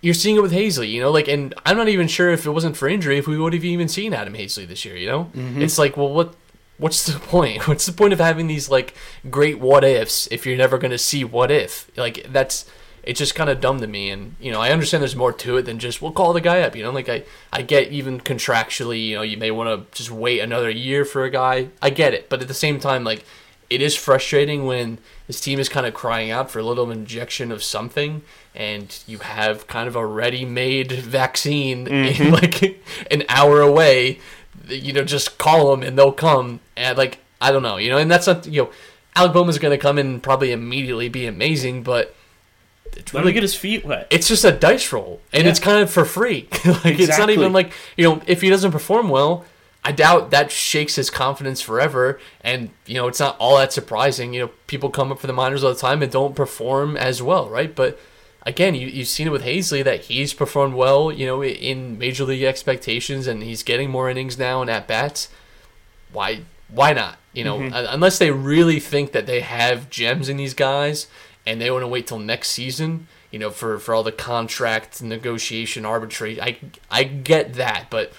you're seeing it with Haseley. You know, like, and I'm not even sure if it wasn't for injury if we would have even seen Adam Haseley this year. You know, mm-hmm. it's like, well, what, what's the point? What's the point of having these like great what ifs if you're never going to see what if? Like that's it's just kind of dumb to me. And you know, I understand there's more to it than just we'll call the guy up. You know, like I I get even contractually, you know, you may want to just wait another year for a guy. I get it, but at the same time, like it is frustrating when this team is kind of crying out for a little injection of something and you have kind of a ready-made vaccine in mm-hmm. like an hour away you know just call them and they'll come and like i don't know you know and that's not you know alec Bohm is going to come in and probably immediately be amazing but it's Let really him get his feet wet. it's just a dice roll and Yeah. it's kind of for free like it's not even like you know if he doesn't perform well i doubt that shakes his confidence forever. And you know it's not all that surprising. You know people come up for the minors all the time and don't perform as well right? But again you, you've seen it with Haseley that he's performed well you know in major league expectations and he's getting more innings now and at bats. Why why not? You know mm-hmm. un- unless they really think that they have gems in these guys and they want to wait till next season you know for for all the contract negotiation arbitrate i i get that but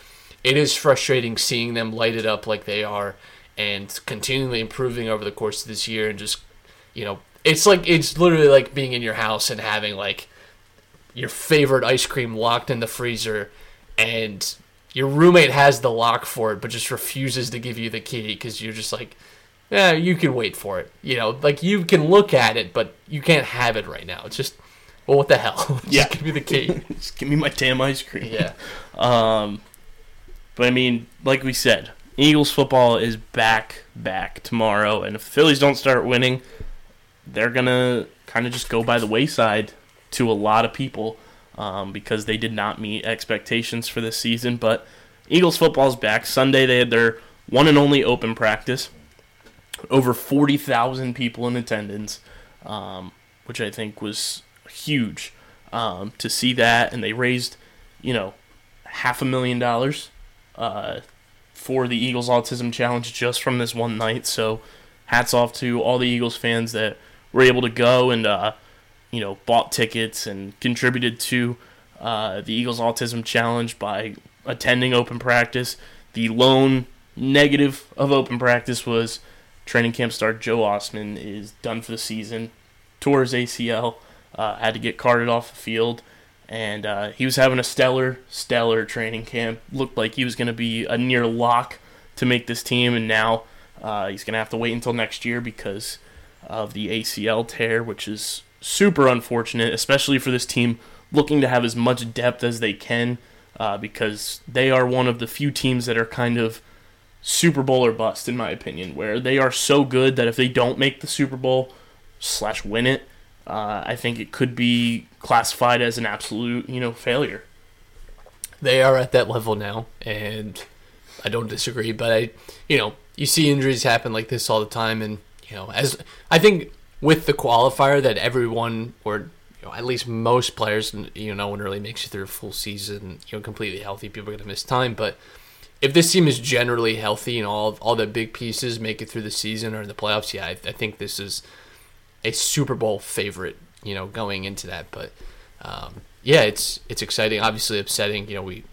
it is frustrating seeing them light it up like they are and continually improving over the course of this year and just you know it's like it's literally like being in your house and having like your favorite ice cream locked in the freezer and your roommate has the lock for it but just refuses to give you the key because you're just like yeah you can wait for it. You know like you can look at it but you can't have it right now. It's just well what the hell? Just Yeah. give me the key. Just give me my damn ice cream. yeah. Um, but I mean, like we said, Eagles football is back back tomorrow, and if the Phillies don't start winning, they're gonna kind of just go by the wayside to a lot of people um, because they did not meet expectations for this season. But Eagles football is back. Sunday they had their one and only open practice. Over forty thousand people in attendance, um, which I think was huge um, to see that, and they raised, you know, half a million dollars uh, for the Eagles Autism Challenge just from this one night. So, hats off to all the Eagles fans that were able to go and uh, you know bought tickets and contributed to uh, the Eagles Autism Challenge by attending open practice. The lone negative of open practice was training camp star Joe Ostman is done for the season, tore his ACL, uh, had to get carted off the field, and uh, he was having a stellar, stellar training camp. Looked like he was going to be a near lock to make this team, and now uh, he's going to have to wait until next year because of the ACL tear, which is super unfortunate, especially for this team looking to have as much depth as they can uh, because they are one of the few teams that are kind of Super Bowl or bust, in my opinion, where they are so good that if they don't make the Super Bowl slash win it, uh, I think it could be classified as an absolute, you know, failure. They are at that level now, and I don't disagree. But I, you know, you see injuries happen like this all the time, and you know, as I think with the qualifier that everyone or you know, at least most players, you know, no one really makes it through a full season, you know, completely healthy. People are going to miss time, but if this team is generally healthy and all all the big pieces make it through the season or the playoffs, yeah, I, I think this is a Super Bowl favorite, you know, going into that. But um, yeah, it's it's exciting. Obviously upsetting. You know, we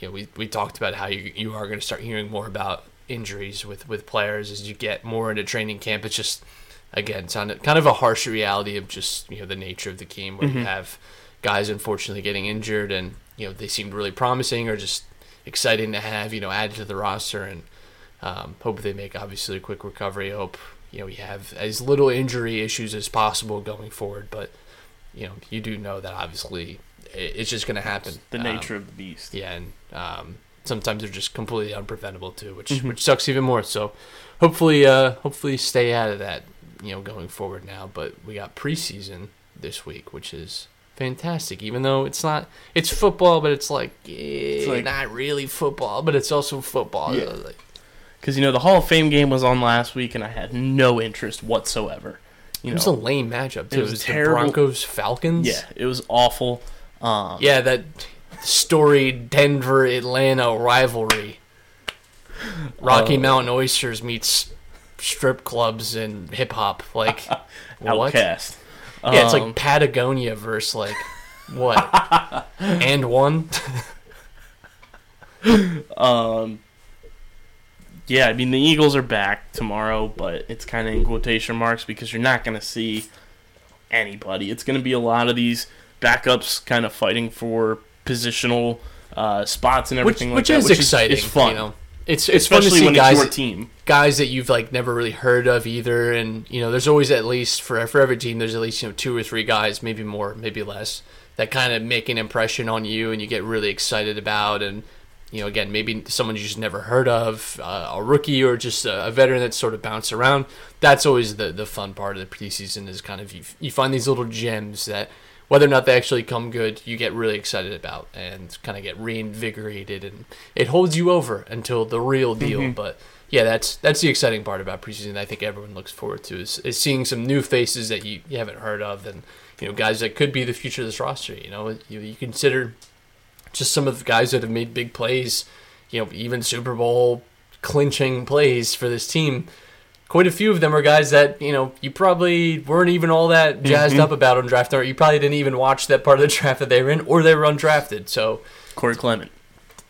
you know we, we talked about how you you are going to start hearing more about injuries with with players as you get more into training camp. It's just again, it's on kind of a harsh reality of just you know the nature of the game where mm-hmm. you have guys unfortunately getting injured and you know they seemed really promising or just exciting to have you know added to the roster and um, hope they make obviously a quick recovery. Hope you know we have as little injury issues as possible going forward, but you know you do know that obviously it's just going to happen. It's the nature um, of the beast. Yeah, and um, sometimes they're just completely unpreventable too, which mm-hmm. which sucks even more. So hopefully, uh, hopefully stay out of that you know, going forward now. But we got preseason this week, which is fantastic. Even though it's not, it's football, but it's like, eh, it's like not really football, but it's also football. Yeah. Because you know the Hall of Fame game was on last week, and I had no interest whatsoever. You it was a lame matchup too. It was, it was terrible. Broncos Falcons. Yeah, it was awful. Um, yeah, that storied Denver Atlanta rivalry. Rocky uh, Mountain Oysters meets strip clubs and hip hop. Like what? OutKast. Yeah, it's like um, Patagonia versus like what? and one. um. Yeah, I mean the Eagles are back tomorrow, but it's kind of in quotation marks because you're not going to see anybody. It's going to be a lot of these backups kind of fighting for positional uh, spots and everything which, like which that, is which exciting. Is, is fun. You know? It's it's especially fun to see guys your team guys that you've like never really heard of either, and you know there's always at least for for every team there's at least you know two or three guys, maybe more, maybe less, that kind of make an impression on you and you get really excited about, and you know again maybe someone you just never heard of, uh, a rookie or just a, a veteran that sort of bounce around. That's always the the fun part of the preseason is kind of you you find these little gems that whether or not they actually come good, you get really excited about and kind of get reinvigorated, and it holds you over until the real deal. Mm-hmm. But yeah, that's that's the exciting part about preseason. I think everyone looks forward to is, is seeing some new faces that you, you haven't heard of, and you know guys that could be the future of this roster. You know, you, you consider just some of the guys that have made big plays, you know, even Super Bowl clinching plays for this team quite a few of them are guys that you know you probably weren't even all that jazzed mm-hmm. up about on draft night. You probably didn't even watch that part of the draft that they were in, or they were undrafted. So Corey Clement,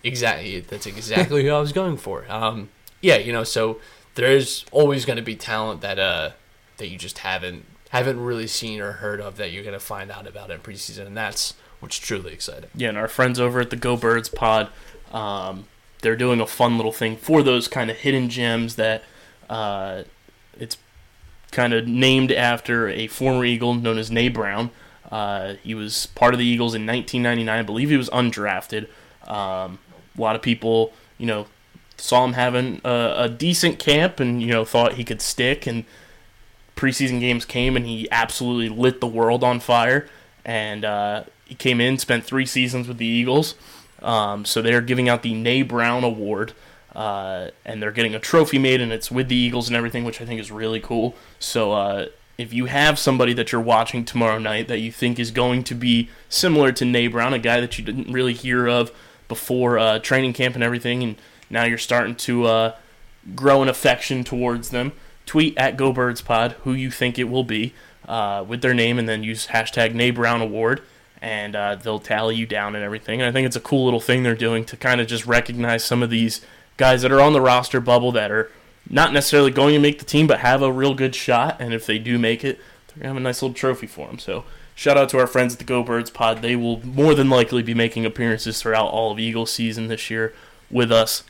exactly. That's exactly who I was going for. Um, yeah, you know, so there's always going to be talent that uh that you just haven't haven't really seen or heard of that you're going to find out about in preseason, and that's what's truly exciting. Yeah, and our friends over at the Go Birds Pod, um, they're doing a fun little thing for those kind of hidden gems that uh, it's kind of named after a former Eagle known as Na Brown. Uh, he was part of the Eagles in 1999. I believe he was undrafted. Um, a lot of people, you know, saw him having a, a, decent camp and you know thought he could stick. And preseason games came and he absolutely lit the world on fire. And uh, he came in, spent three seasons with the Eagles. Um, so they're giving out the Na Brown Award uh, and they're getting a trophy made, and it's with the Eagles and everything, which I think is really cool. So uh, if you have somebody that you're watching tomorrow night that you think is going to be similar to Na Brown, a guy that you didn't really hear of before uh, training camp and everything, and now you're starting to uh, grow an affection towards them, tweet at GoBirdsPod who you think it will be uh, with their name, and then use hashtag Na Brown Award and uh, they'll tally you down and everything. And I think it's a cool little thing they're doing to kind of just recognize some of these guys that are on the roster bubble that are not necessarily going to make the team, but have a real good shot. And if they do make it, they're gonna have a nice little trophy for them. So shout out to our friends at the Go Birds Pod. They will more than likely be making appearances throughout all of Eagles season this year with us.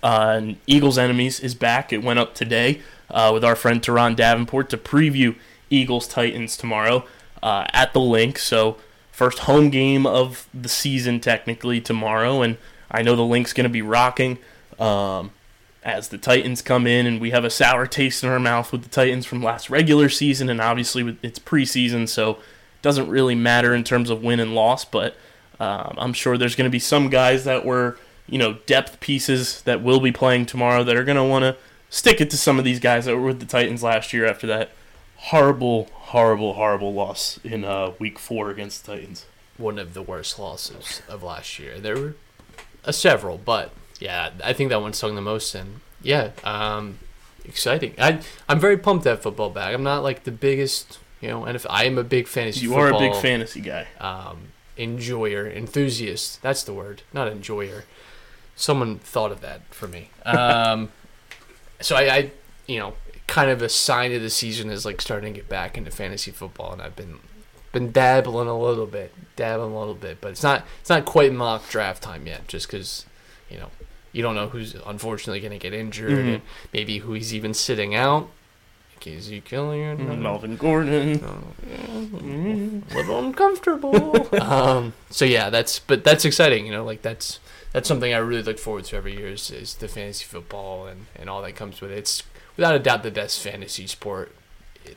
Uh, and Eagles Enemies is back. It went up today uh, with our friend Teron Davenport to preview Eagles Titans tomorrow uh, at the Linc. So first home game of the season technically tomorrow, and I know the Linc's going to be rocking. Um, as the Titans come in, and we have a sour taste in our mouth with the Titans from last regular season, and obviously it's preseason, so it doesn't really matter in terms of win and loss. But um, I'm sure there's going to be some guys that were, you know, depth pieces that will be playing tomorrow that are going to want to stick it to some of these guys that were with the Titans last year after that horrible, horrible, horrible loss in uh, Week Four against the Titans. One of the worst losses of last year. There were uh, several, but yeah, I think that one stung the most. And yeah, um, exciting. I I'm very pumped that football back. I'm not like the biggest, you know, and if I am a big fantasy. You football, are a big fantasy guy. Um, enjoyer, enthusiast. That's the word, not enjoyer. Someone thought of that for me. Um, so I, I, you know, kind of a sign of the season is like starting to get back into fantasy football, and I've been been dabbling a little bit, dabbling a little bit, but it's not it's not quite mock draft time yet, just because you know you don't know who's unfortunately going to get injured, Mhm. and maybe who he's even sitting out. Casey Killian, Melvin Gordon. a little uncomfortable. um, so yeah, that's but that's exciting. You know, like that's that's something I really look forward to every year is, is the fantasy football and, and all that comes with it. It's without a doubt the best fantasy sport,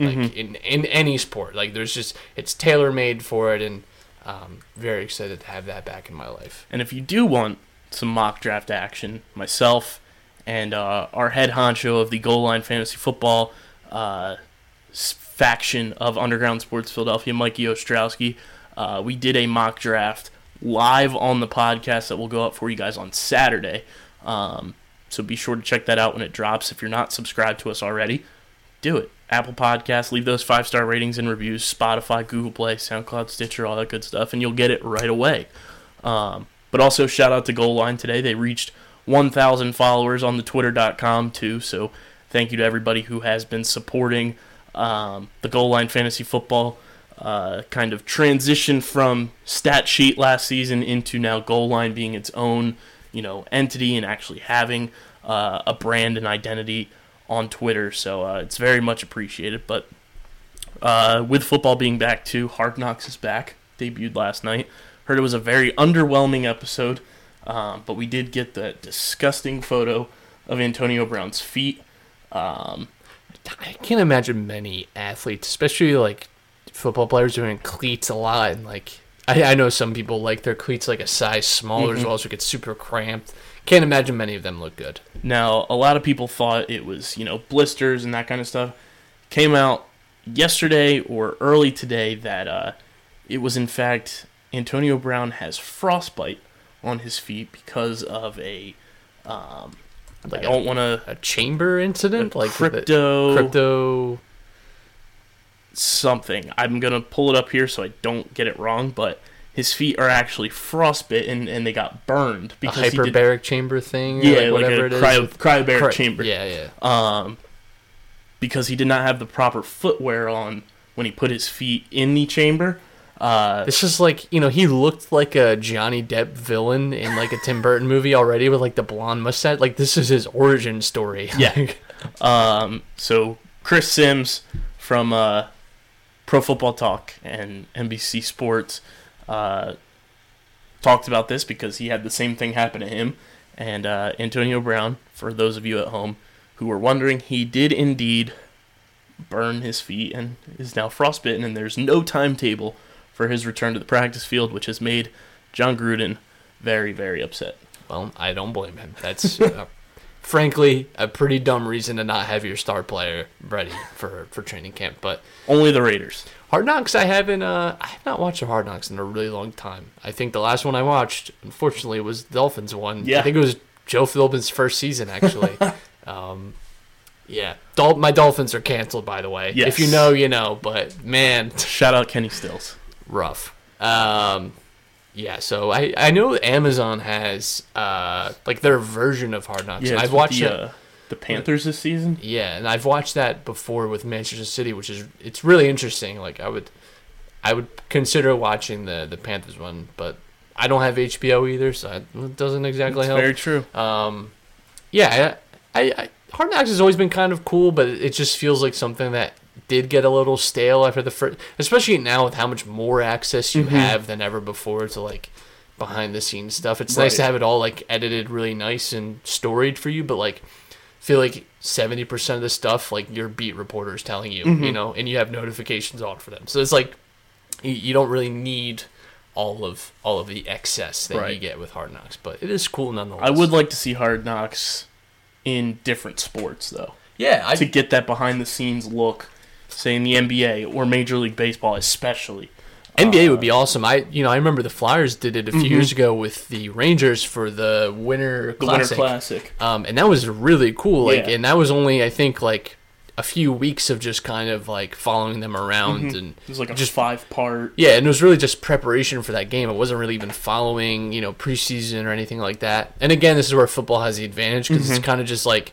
like Mhm. in in any sport. Like there's just it's tailor made for it, and um, very excited to have that back in my life. And if you do want some mock draft action, myself and uh, our head honcho of the Goal Line Fantasy Football uh, faction of Underground Sports Philadelphia, Mikey Ostrowski, uh, we did a mock draft live on the podcast that will go up for you guys on Saturday. Um, so be sure to check that out when it drops. If you're not subscribed to us already, do it. Apple Podcasts, leave those five star ratings and reviews. Spotify, Google Play, SoundCloud, Stitcher, all that good stuff, and you'll get it right away. Um, but also shout out to Goal Line today. They reached 1,000 followers on the Twitter.com too. So thank you to everybody who has been supporting um, the Goal Line Fantasy Football uh, kind of transition from stat sheet last season into now Goal Line being its own you know entity and actually having uh, a brand and identity on Twitter. So uh, it's very much appreciated. But uh, with football being back too, Hard Knocks is back. Debuted last night. Heard it was a very underwhelming episode, um, but we did get that disgusting photo of Antonio Brown's feet. Um, I can't imagine many athletes, especially like football players, doing cleats a lot. And like, I, I know some people like their cleats like a size smaller as Mhm. well, so it gets super cramped. Can't imagine many of them look good. Now, a lot of people thought it was, you know, blisters and that kind of stuff. Came out yesterday or early today that uh, it was, in fact, Antonio Brown has frostbite on his feet because of a. Um, Like I don't want to. A chamber incident, like crypto, crypto. Something. I'm going to pull it up here so I don't get it wrong, but his feet are actually frostbitten and they got burned A because he did. hyperbaric chamber thing, or Yeah, like like, whatever a it is. cryo, cryobaric Cry- chamber. Yeah, yeah. um, because he did not have the proper footwear on when he put his feet in the chamber. Uh, This is like you know he looked like a Johnny Depp villain in like a Tim Burton movie already with like the blonde mustache. Like this is his origin story. Yeah. um, so Chris Simms from uh, Pro Football Talk and NBC Sports uh, talked about this because he had the same thing happen to him. And uh, Antonio Brown, for those of you at home who were wondering, he did indeed burn his feet and is now frostbitten. And there's no timetable for his return to the practice field, which has made Jon Gruden very, very upset. Well, I don't blame him. That's uh, frankly a pretty dumb reason to not have your star player ready for for training camp. But Only the Raiders. Hard Knocks, I haven't. Uh, I have not watched a Hard Knocks in a really long time. I think the last one I watched, unfortunately, was the Dolphins one. Yeah. I think it was Joe Philbin's first season actually. um, yeah, Dol- my Dolphins are canceled, by the way. Yes. If you know, you know. But man, Shout out Kenny Stills. rough. Um, Yeah, so I I know Amazon has uh like their version of Hard Knocks. Yeah, I've watched the, uh, the Panthers this season. Yeah, and I've watched that before with Manchester City, which is it's really interesting. Like I would, I would consider watching the the Panthers one, but I don't have HBO either, so it doesn't exactly It's help. very true. Um, yeah, I, I, I Hard Knocks has always been kind of cool, but it just feels like something that did get a little stale after the first, especially now with how much more access you Mhm. have than ever before to like behind the scenes stuff. It's nice to have it all like edited really nice and storied for you, but like feel like 70% of the stuff like your beat reporter is telling you, Mhm. you know, and you have notifications on for them. So it's like you, you don't really need all of all of the excess that you get with Hard Knocks, but it is cool nonetheless. I would like to see Hard Knocks in different sports though, Yeah, I to get that behind the scenes look, say in the NBA or Major League Baseball, especially. NBA Uh, would be awesome. I you know I remember the Flyers did it a few Mhm. years ago with the Rangers for the Winter the Classic, Winter Classic. um, and that was really cool. Like, Yeah. and that was only I think like a few weeks of just kind of like following them around Mhm. and It was like a just- five part. yeah, and it was really just preparation for that game. It wasn't really even following you know preseason or anything like that. And again, this is where football has the advantage because it's Mhm. kind of just like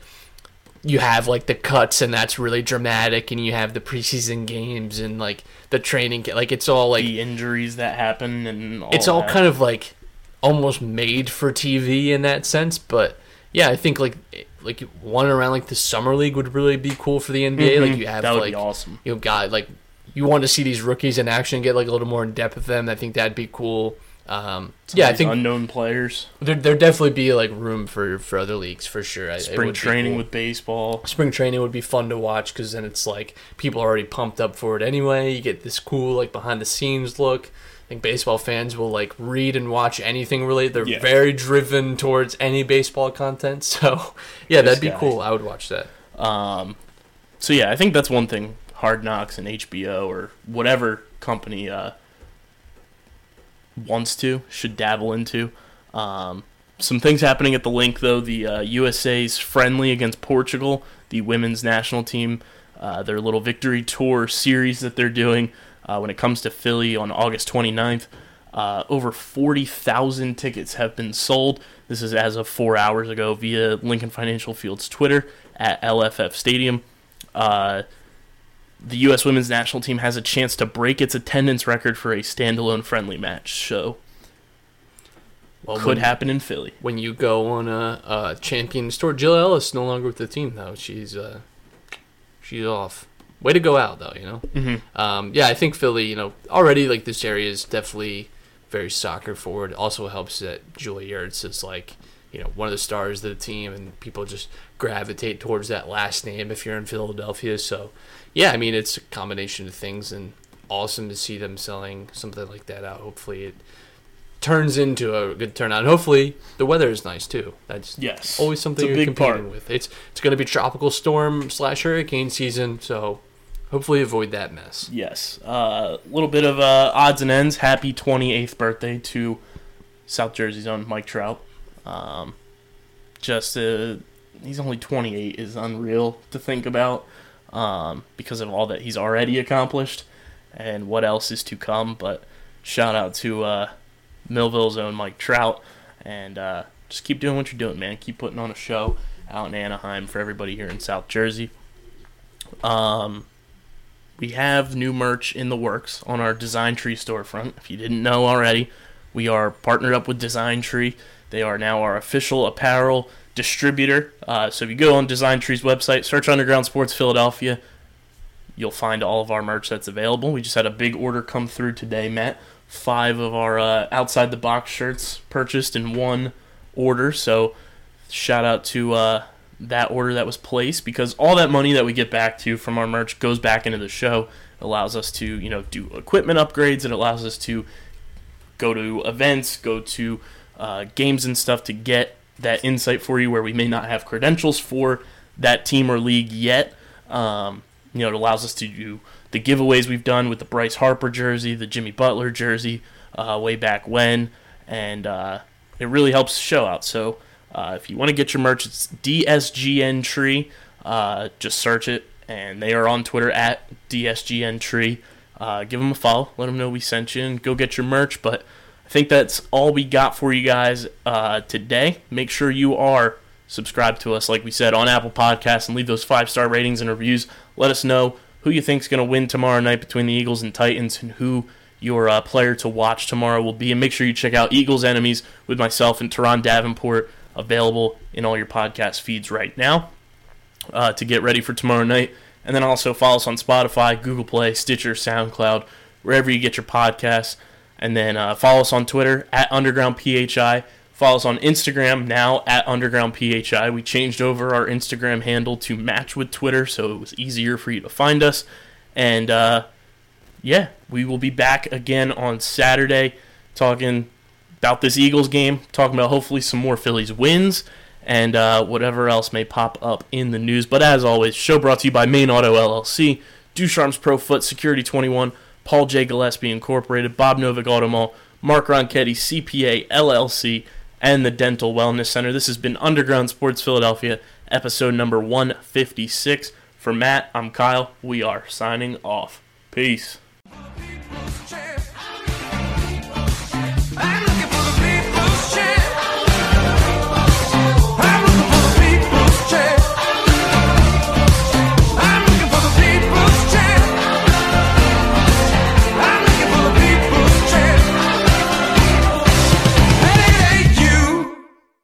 you have like the cuts and that's really dramatic, and you have the preseason games and like the training. Like it's all like the injuries that happen and all it's all that. kind of like almost made for TV in that sense. But yeah, I think like like one around like the summer league would really be cool for the NBA. Like Mhm. you have that would like be awesome. you know guy like you want to see these rookies in action, get like a little more in depth with them. I think that'd be cool. Um, Some yeah, I think unknown players. there there definitely be like room for for other leagues for sure. I- it Spring training cool. with baseball. spring training would be fun to watch because then it's like people are already pumped up for it anyway. You get this cool like behind the scenes look. I think baseball fans will like read and watch anything related. They're Yeah. very driven towards any baseball content. So yeah, This that'd be guy. cool. I would watch that. Um, so yeah, I think that's one thing Hard Knocks and HBO or whatever company uh, wants to should dabble into. Um, some things happening at the Linc though. The uh, USA's friendly against Portugal, the women's national team, uh, their little victory tour series that they're doing uh, when it comes to Philly on August 29th. Uh, over 40,000 tickets have been sold. This is as of four hours ago via Lincoln Financial Field's Twitter at LFF Stadium. The U.S. women's national team has a chance to break its attendance record for a standalone friendly match. So Well, could when, happen in Philly. when you go on a, a champion store. Jill Ellis no longer with the team though. She's uh, she's off. Way to go out though. You know. Mm-hmm. Um, yeah, I think Philly, you know, already like this area is definitely very soccer forward. Also helps that Julia Ertz is like, you know, one of the stars of the team, and people just gravitate towards that last name if you're in Philadelphia. So, yeah, I mean, it's a combination of things, and awesome to see them selling something like that out. Hopefully, it turns into a good turnout. And hopefully, the weather is nice too. That's Yes, always something you're big competing part. with. It's it's going to be tropical storm slash hurricane season, so hopefully avoid that mess. Yes. A uh, little bit of uh, odds and ends. Happy 28th birthday to South Jersey's own Mike Trout. Um, just uh, he's only 28 is unreal to think about um, because of all that he's already accomplished and what else is to come. But shout out to uh, Millville's own Mike Trout and uh, just keep doing what you're doing, man. Keep putting on a show out in Anaheim for everybody here in South Jersey. Um, we have new merch in the works on our Design Tree storefront. If you didn't know already, we are partnered up with Design Tree. They are now our official apparel distributor. Uh, so if you go on Design Tree's website, search Underground Sports Philadelphia, you'll find all of our merch that's available. We just had a big order come through today, Matt. Five of our uh, outside the box shirts purchased in one order. So shout out to uh, that order that was placed because all that money that we get back to from our merch goes back into the show. Allows us to you know do equipment upgrades. It allows us to go to events, go to uh, games and stuff to get that insight for you where we may not have credentials for that team or league yet. Um, you know, it allows us to do the giveaways we've done with the Bryce Harper jersey, the Jimmy Butler jersey, uh, way back when, and uh, it really helps show out. So uh, if you want to get your merch, it's DSGN Tree. Uh, just search it, and they are on Twitter at DSGN Tree. Uh, give them a follow. Let them know we sent you, and go get your merch. But think that's all we got for you guys uh, today. Make sure you are subscribed to us, like we said, on Apple Podcasts and leave those five star ratings and reviews. Let us know who you think's going to win tomorrow night between the Eagles and Titans and who your uh, player to watch tomorrow will be. And make sure you check out Eagles Enemies with myself and Teron Davenport, available in all your podcast feeds right now uh, to get ready for tomorrow night. And then also follow us on Spotify, Google Play, Stitcher, SoundCloud, wherever you get your podcasts. And then uh, follow us on Twitter at Underground PHI. Follow us on Instagram now at Underground PHI. We changed over our Instagram handle to match with Twitter, so it was easier for you to find us. And uh, yeah, we will be back again on Saturday talking about this Eagles game, talking about hopefully some more Phillies wins and uh, whatever else may pop up in the news. But as always, show brought to you by Main Auto LLC, Ducharme's Pro Foot Security 21, Paul J. Gillespie Incorporated, Bob Novick Auto Mark Ronchetti CPA LLC, and the Dental Wellness Center. This has been Underground Sports Philadelphia, episode number 156. For Matt, I'm Kyle. We are signing off. Peace.